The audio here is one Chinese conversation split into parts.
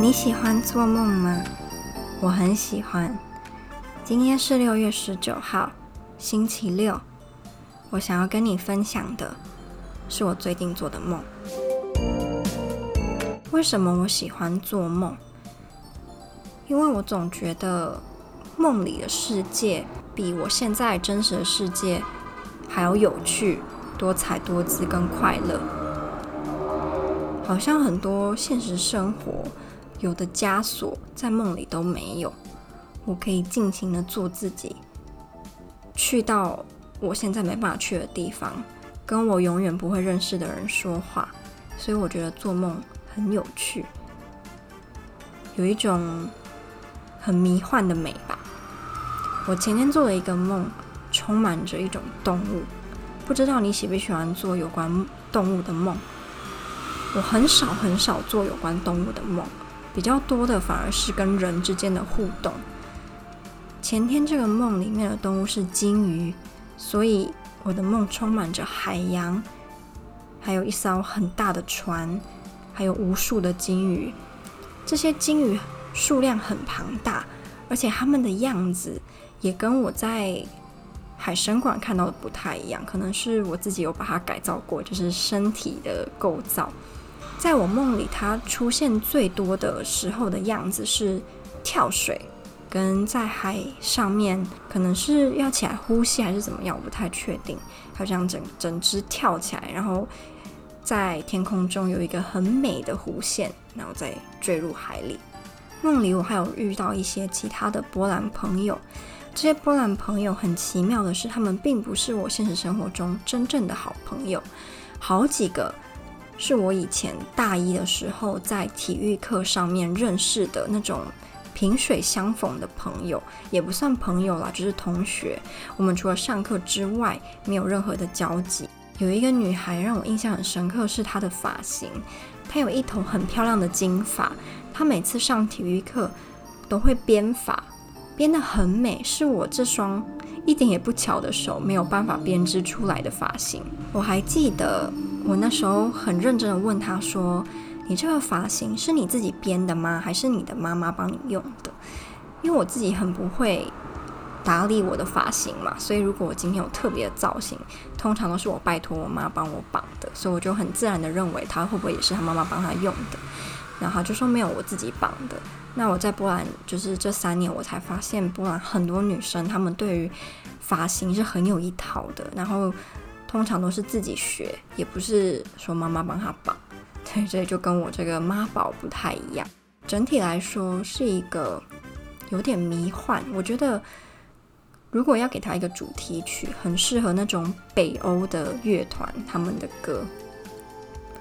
你喜欢做梦吗？我很喜欢。今天是六月十九号，星期六。我想要跟你分享的是我最近做的梦。为什么我喜欢做梦？因为我总觉得梦里的世界比我现在真实的世界还要有趣、多彩多姿跟快乐。好像很多现实生活。有的枷锁在梦里都没有，我可以尽情的做自己，去到我现在没办法去的地方，跟我永远不会认识的人说话，所以我觉得做梦很有趣，有一种很迷幻的美吧。我前天做了一个梦，充满着一种动物，不知道你喜不喜欢做有关动物的梦？我很少很少做有关动物的梦。比较多的反而是跟人之间的互动。前天这个梦里面的动物是鲸鱼，所以我的梦充满着海洋，还有一艘很大的船，还有无数的鲸鱼。这些鲸鱼数量很庞大，而且它们的样子也跟我在海神馆看到的不太一样，可能是我自己有把它改造过，就是身体的构造。在我梦里，它出现最多的时候的样子是跳水，跟在海上面，可能是要起来呼吸还是怎么样，我不太确定。好像整整只跳起来，然后在天空中有一个很美的弧线，然后再坠入海里。梦里我还有遇到一些其他的波兰朋友，这些波兰朋友很奇妙的是，他们并不是我现实生活中真正的好朋友，好几个。是我以前大一的时候在体育课上面认识的那种萍水相逢的朋友，也不算朋友啦，就是同学。我们除了上课之外，没有任何的交集。有一个女孩让我印象很深刻，是她的发型，她有一头很漂亮的金发，她每次上体育课都会编发，编得很美，是我这双一点也不巧的手没有办法编织出来的发型。我还记得。我那时候很认真的问他说：“你这个发型是你自己编的吗？还是你的妈妈帮你用的？”因为我自己很不会打理我的发型嘛，所以如果我今天有特别的造型，通常都是我拜托我妈帮我绑的，所以我就很自然的认为他会不会也是他妈妈帮他用的。然后就说没有，我自己绑的。那我在波兰就是这三年，我才发现波兰很多女生她们对于发型是很有一套的，然后。通常都是自己学，也不是说妈妈帮他绑，对，所以就跟我这个妈宝不太一样。整体来说是一个有点迷幻。我觉得如果要给他一个主题曲，很适合那种北欧的乐团他们的歌。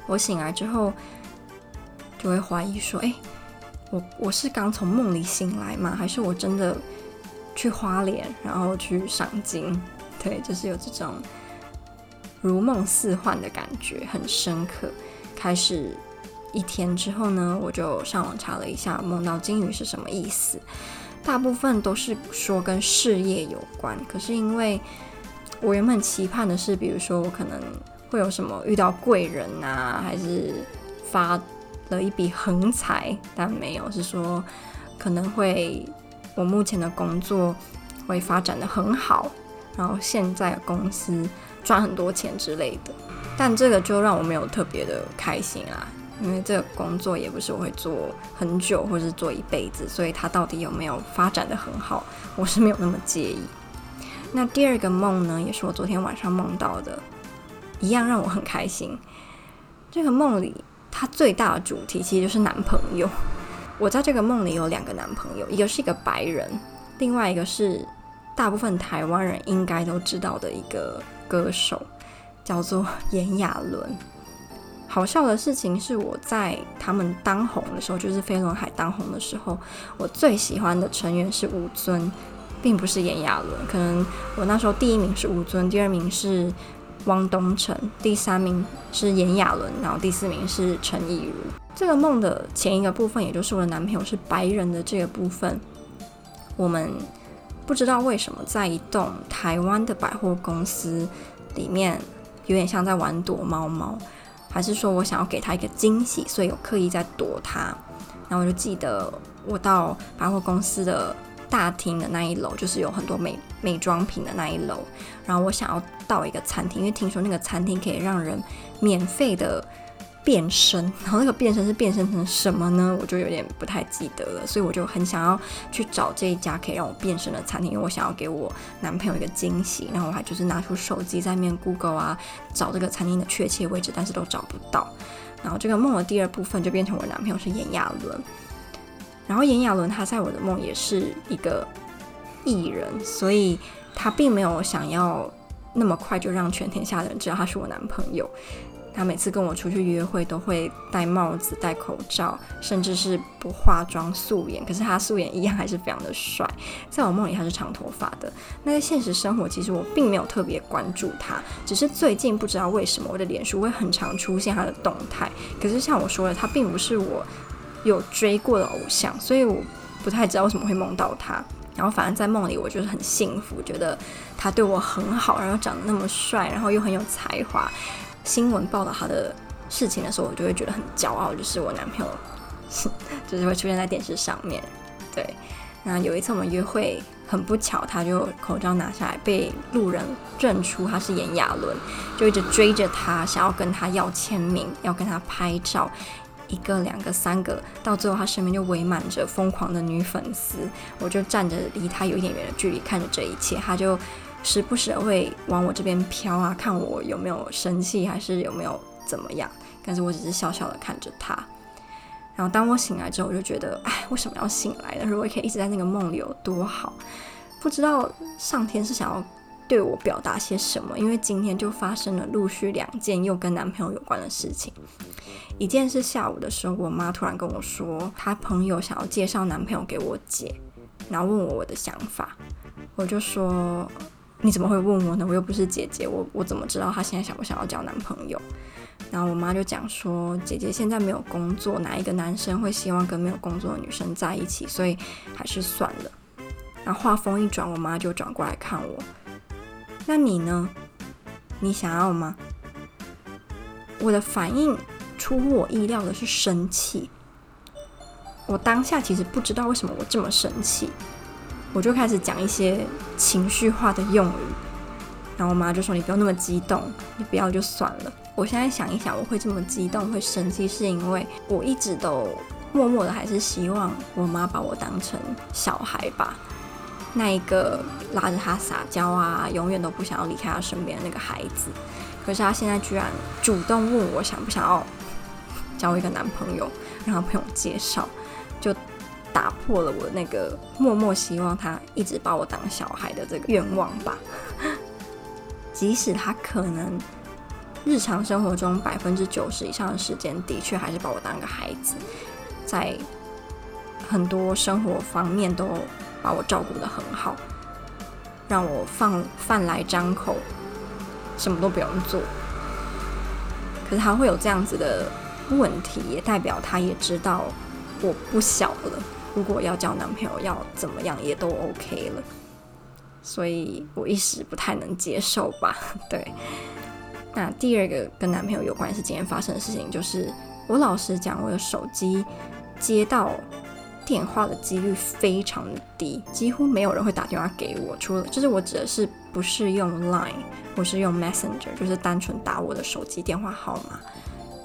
我醒来之后就会怀疑说：“哎，我我是刚从梦里醒来吗？还是我真的去花莲，然后去赏金？”对，就是有这种。如梦似幻的感觉很深刻。开始一天之后呢，我就上网查了一下梦到鲸鱼是什么意思。大部分都是说跟事业有关。可是因为我原本期盼的是，比如说我可能会有什么遇到贵人啊，还是发了一笔横财，但没有，是说可能会我目前的工作会发展得很好，然后现在的公司。赚很多钱之类的，但这个就让我没有特别的开心啊，因为这个工作也不是我会做很久或是做一辈子，所以它到底有没有发展的很好，我是没有那么介意。那第二个梦呢，也是我昨天晚上梦到的，一样让我很开心。这个梦里，它最大的主题其实就是男朋友。我在这个梦里有两个男朋友，一个是一个白人，另外一个是大部分台湾人应该都知道的一个。歌手叫做 炎亚纶。好笑的事情是，我在他们当红的时候，就是飞轮海当红的时候，我最喜欢的成员是吴尊，并不是炎亚纶。可能我那时候第一名是吴尊，第二名是汪东城，第三名是炎亚纶，然后第四名是陈亦如。这个梦的前一个部分，也就是我的男朋友是白人的这个部分，我们。不知道为什么，在一栋台湾的百货公司里面，有点像在玩躲猫猫，还是说我想要给他一个惊喜，所以有刻意在躲他。然后我就记得我到百货公司的大厅的那一楼，就是有很多美美妆品的那一楼。然后我想要到一个餐厅，因为听说那个餐厅可以让人免费的变身。然后那个变身是变身成什么呢？我就有点不太记得了。所以我就很想要去找这一家可以让我变身的餐厅，因为我想要给我男朋友一个惊喜。然后我还就是拿出手机在面 Google 啊，找这个餐厅的确切位置，但是都找不到。然后这个梦的第二部分就变成我男朋友是炎亚纶。然后炎亚纶他在我的梦也是一个艺人，所以他并没有想要那么快就让全天下的人知道他是我男朋友。他每次跟我出去约会都会戴帽子、戴口罩，甚至是不化妆素颜。可是他素颜一样还是非常的帅。在我梦里他是长头发的。那在现实生活，其实我并没有特别关注他，只是最近不知道为什么我的脸书会很常出现他的动态。可是像我说的，他并不是我。有追过的偶像，所以我不太知道为什么会梦到他。然后反正在梦里，我就是很幸福，觉得他对我很好，然后长得那么帅，然后又很有才华。新闻报道他的事情的时候，我就会觉得很骄傲，就是我男朋友，就是会出现在电视上面。对，那有一次我们约会，很不巧，他就口罩拿下来，被路人认出他是炎亚纶，就一直追着他，想要跟他要签名，要跟他拍照。一个、两个、三个，到最后他身边就围满着疯狂的女粉丝。我就站着离他有一点远的距离看着这一切，他就时不时会往我这边飘啊，看我有没有生气，还是有没有怎么样。但是我只是笑笑的看着他。然后当我醒来之后，我就觉得，哎，为什么要醒来呢？如果可以一直在那个梦里有多好。不知道上天是想要对我表达些什么，因为今天就发生了陆续两件又跟男朋友有关的事情。一件是下午的时候，我妈突然跟我说，她朋友想要介绍男朋友给我姐，然后问我我的想法。我就说，你怎么会问我呢？我又不是姐姐，我我怎么知道她现在想不想要交男朋友？然后我妈就讲说，姐姐现在没有工作，哪一个男生会希望跟没有工作的女生在一起？所以还是算了。然后话锋一转，我妈就转过来看我，那你呢？你想要吗？我的反应。出乎我意料的是生气，我当下其实不知道为什么我这么生气，我就开始讲一些情绪化的用语，然后我妈就说：“你不要那么激动，你不要就算了。”我现在想一想，我会这么激动会生气，是因为我一直都默默的还是希望我妈把我当成小孩吧，那一个拉着她撒娇啊，永远都不想要离开她身边的那个孩子，可是她现在居然主动问我想不想要。交一个男朋友，让他朋友介绍，就打破了我那个默默希望他一直把我当小孩的这个愿望吧。即使他可能日常生活中百分之九十以上的时间，的确还是把我当个孩子，在很多生活方面都把我照顾得很好，让我放饭来张口，什么都不用做。可是他会有这样子的。问题也代表他也知道我不小了，如果要交男朋友要怎么样也都 OK 了，所以我一时不太能接受吧。对，那第二个跟男朋友有关是今天发生的事情，就是我老实讲，我的手机接到电话的几率非常的低，几乎没有人会打电话给我，除了就是我指的是不是用 Line，我是用 Messenger，就是单纯打我的手机电话号码。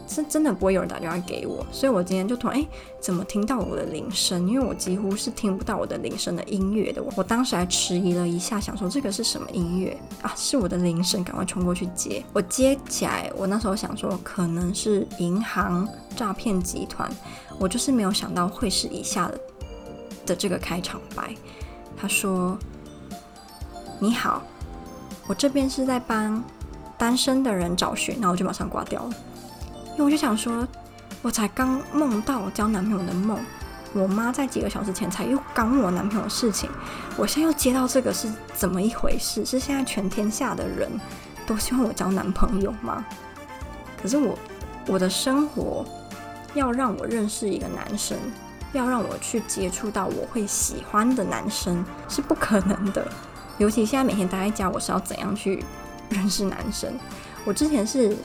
是真的不会有人打电话给我，所以我今天就突然哎，怎么听到我的铃声？因为我几乎是听不到我的铃声的音乐的。我我当时还迟疑了一下，想说这个是什么音乐啊？是我的铃声，赶快冲过去接。我接起来，我那时候想说可能是银行诈骗集团，我就是没有想到会是以下的的这个开场白。他说：“你好，我这边是在帮单身的人找寻。”然后我就马上挂掉了。因为我就想说，我才刚梦到我交男朋友的梦，我妈在几个小时前才又刚问我男朋友的事情，我现在又接到这个是怎么一回事？是现在全天下的人都希望我交男朋友吗？可是我我的生活要让我认识一个男生，要让我去接触到我会喜欢的男生是不可能的。尤其现在每天待在家，我是要怎样去认识男生？我之前是。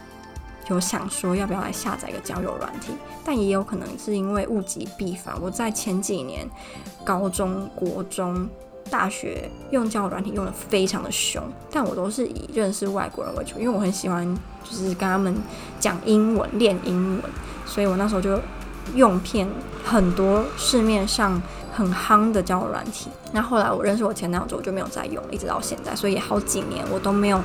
有想说要不要来下载一个交友软体，但也有可能是因为物极必反。我在前几年高中国中。大学用交友软体用得非常的凶，但我都是以认识外国人为主，因为我很喜欢就是跟他们讲英文、练英文，所以我那时候就用遍很多市面上很夯的交友软体。那后来我认识我前男友之后，就没有再用，一直到现在，所以好几年我都没有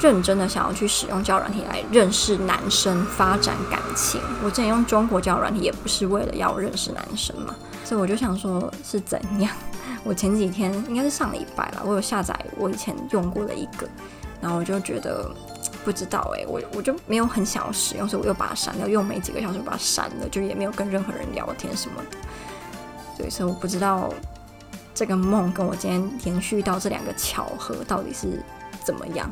认真的想要去使用交友软体来认识男生、发展感情。我之前用中国交友软体也不是为了要认识男生嘛，所以我就想说是怎样。我前几天应该是上礼拜了，我有下载我以前用过的一个，然后我就觉得不知道哎、我我就没有很想要使用，所以我又把它删掉，用没几个小时把它删了，就也没有跟任何人聊天什么的。对，所以我不知道这个梦跟我今天延续到这两个巧合到底是怎么样，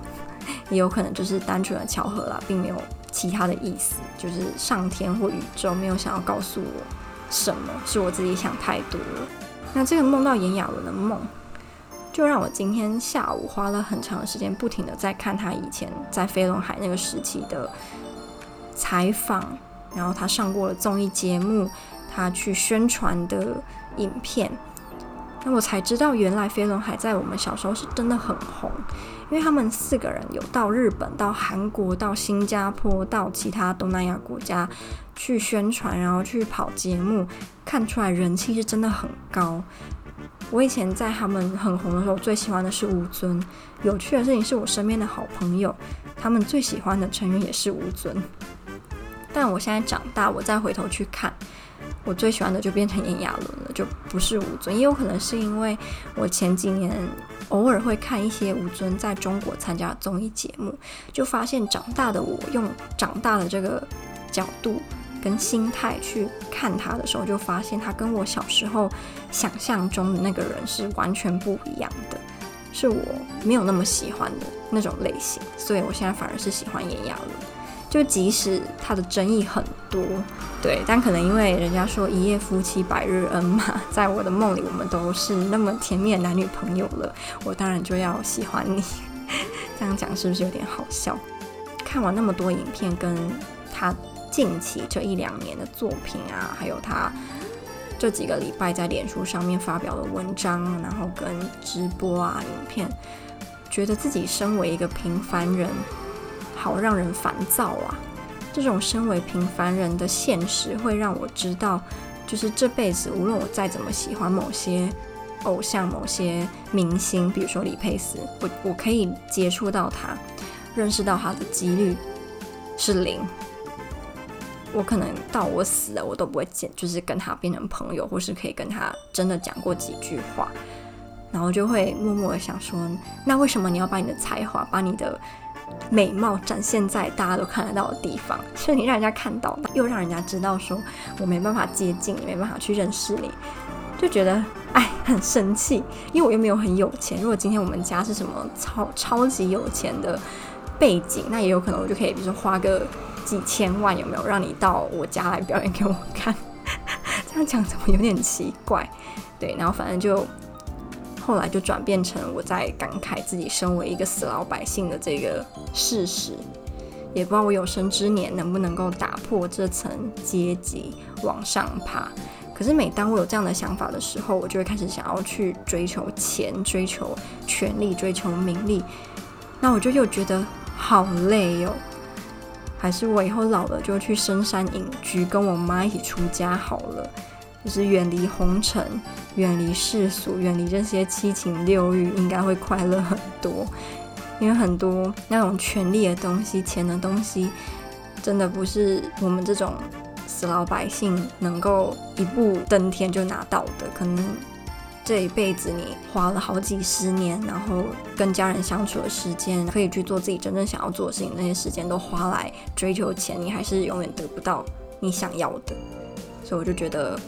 也有可能就是单纯的巧合啦，并没有其他的意思，就是上天或宇宙没有想要告诉我什么，是我自己想太多了。那这个梦到炎亚纶的梦，就让我今天下午花了很长的时间，不停的在看他以前在飞轮海那个时期的采访，然后他上过了综艺节目，他去宣传的影片。那我才知道，原来飞轮海在我们小时候是真的很红，因为他们四个人有到日本、到韩国、到新加坡、到其他东南亚国家去宣传，然后去跑节目，看出来人气是真的很高。我以前在他们很红的时候，最喜欢的是吴尊。有趣的事情是我身边的好朋友，他们最喜欢的成员也是吴尊。但我现在长大，我再回头去看。我最喜欢的就变成炎亚纶了，就不是吴尊。也有可能是因为我前几年偶尔会看一些吴尊在中国参加综艺节目，就发现长大的我用长大的这个角度跟心态去看他的时候，就发现他跟我小时候想象中的那个人是完全不一样的，是我没有那么喜欢的那种类型。所以我现在反而是喜欢炎亚纶。就即使他的争议很多，对，但可能因为人家说一夜夫妻百日恩嘛，在我的梦里我们都是那么甜蜜的男女朋友了，我当然就要喜欢你。这样讲是不是有点好笑？看完那么多影片，跟他近期这一两年的作品啊，还有他这几个礼拜在脸书上面发表的文章，然后跟直播啊影片，觉得自己身为一个平凡人。好让人烦躁啊！这种身为平凡人的现实会让我知道，就是这辈子无论我再怎么喜欢某些偶像、某些明星，比如说李佩斯，我我可以接触到他，认识到他的几率是零。我可能到我死了，我都不会见，就是跟他变成朋友，或是可以跟他真的讲过几句话，然后就会默默的想说：那为什么你要把你的才华，把你的美貌展现在大家都看得到的地方，所以你让人家看到，又让人家知道说我没办法接近你，没办法去认识你，就觉得哎很生气，因为我又没有很有钱。如果今天我们家是什么超超级有钱的背景，那也有可能我就可以，比如说花个几千万，有没有让你到我家来表演给我看？这样讲怎么有点奇怪？对，然后反正就。后来就转变成我在感慨自己身为一个死老百姓的这个事实，也不知道我有生之年能不能够打破这层阶级往上爬。可是每当我有这样的想法的时候，我就会开始想要去追求钱、追求权力、追求名利，那我就又觉得好累哟、哦。还是我以后老了就去深山隐居，跟我妈一起出家好了。就是远离红尘，远离世俗，远离这些七情六欲，应该会快乐很多。因为很多那种权力的东西、钱的东西，真的不是我们这种死老百姓能够一步登天就拿到的。可能这一辈子你花了好几十年，然后跟家人相处的时间，可以去做自己真正想要做的事情，那些时间都花来追求钱，你还是永远得不到你想要的。所以我就觉得。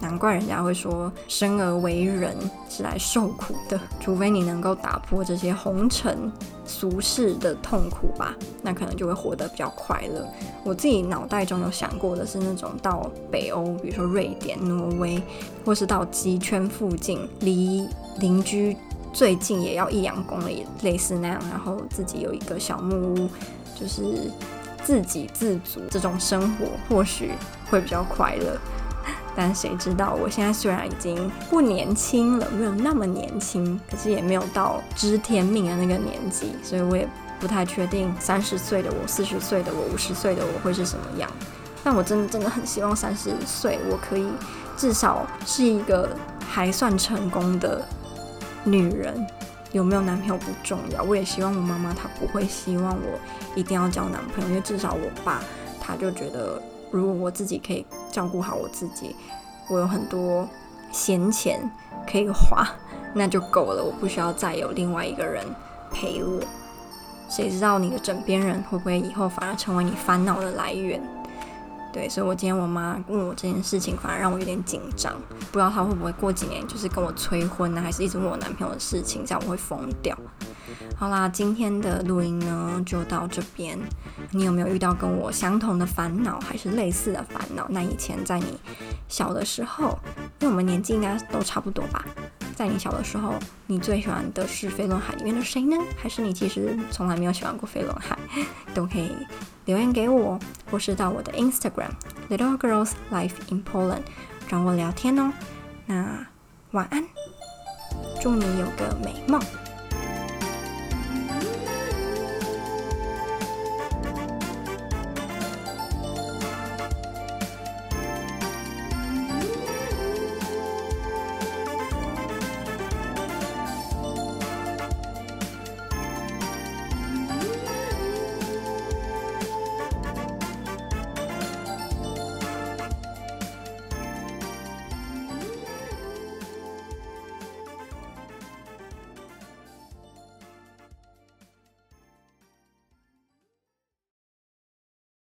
难怪人家会说，生而为人是来受苦的，除非你能够打破这些红尘俗世的痛苦吧，那可能就会活得比较快乐。我自己脑袋中有想过的是那种到北欧，比如说瑞典、挪威，或是到极圈附近，离邻居最近也要一两公里，类似那样，然后自己有一个小木屋，就是。自给自足这种生活，或许会比较快乐。但谁知道，我现在虽然已经不年轻了，没有那么年轻，可是也没有到知天命的那个年纪，所以我也不太确定三十岁的我、四十岁的我、五十岁的我会是什么样。但我真的真的很希望三十岁我可以至少是一个还算成功的女人。有没有男朋友不重要，我也希望我妈妈她不会希望我一定要交男朋友，因为至少我爸他就觉得，如果我自己可以照顾好我自己，我有很多闲钱可以花，那就够了，我不需要再有另外一个人陪我。谁知道你的枕边人会不会以后反而成为你烦恼的来源？对，所以我今天我妈问我这件事情，反而让我有点紧张，不知道她会不会过几年就是跟我催婚呢，还是一直问我男朋友的事情，这样我会疯掉。好啦，今天的录音呢就到这边。你有没有遇到跟我相同的烦恼，还是类似的烦恼？那以前在你小的时候，因为我们年纪应该都差不多吧？在你小的时候，你最喜欢的是飞轮海里面的谁呢？还是你其实从来没有喜欢过飞轮海？都可以留言给我，或是到我的 Instagram Little Girls Life in Poland 找我聊天哦。那晚安，祝你有个美梦。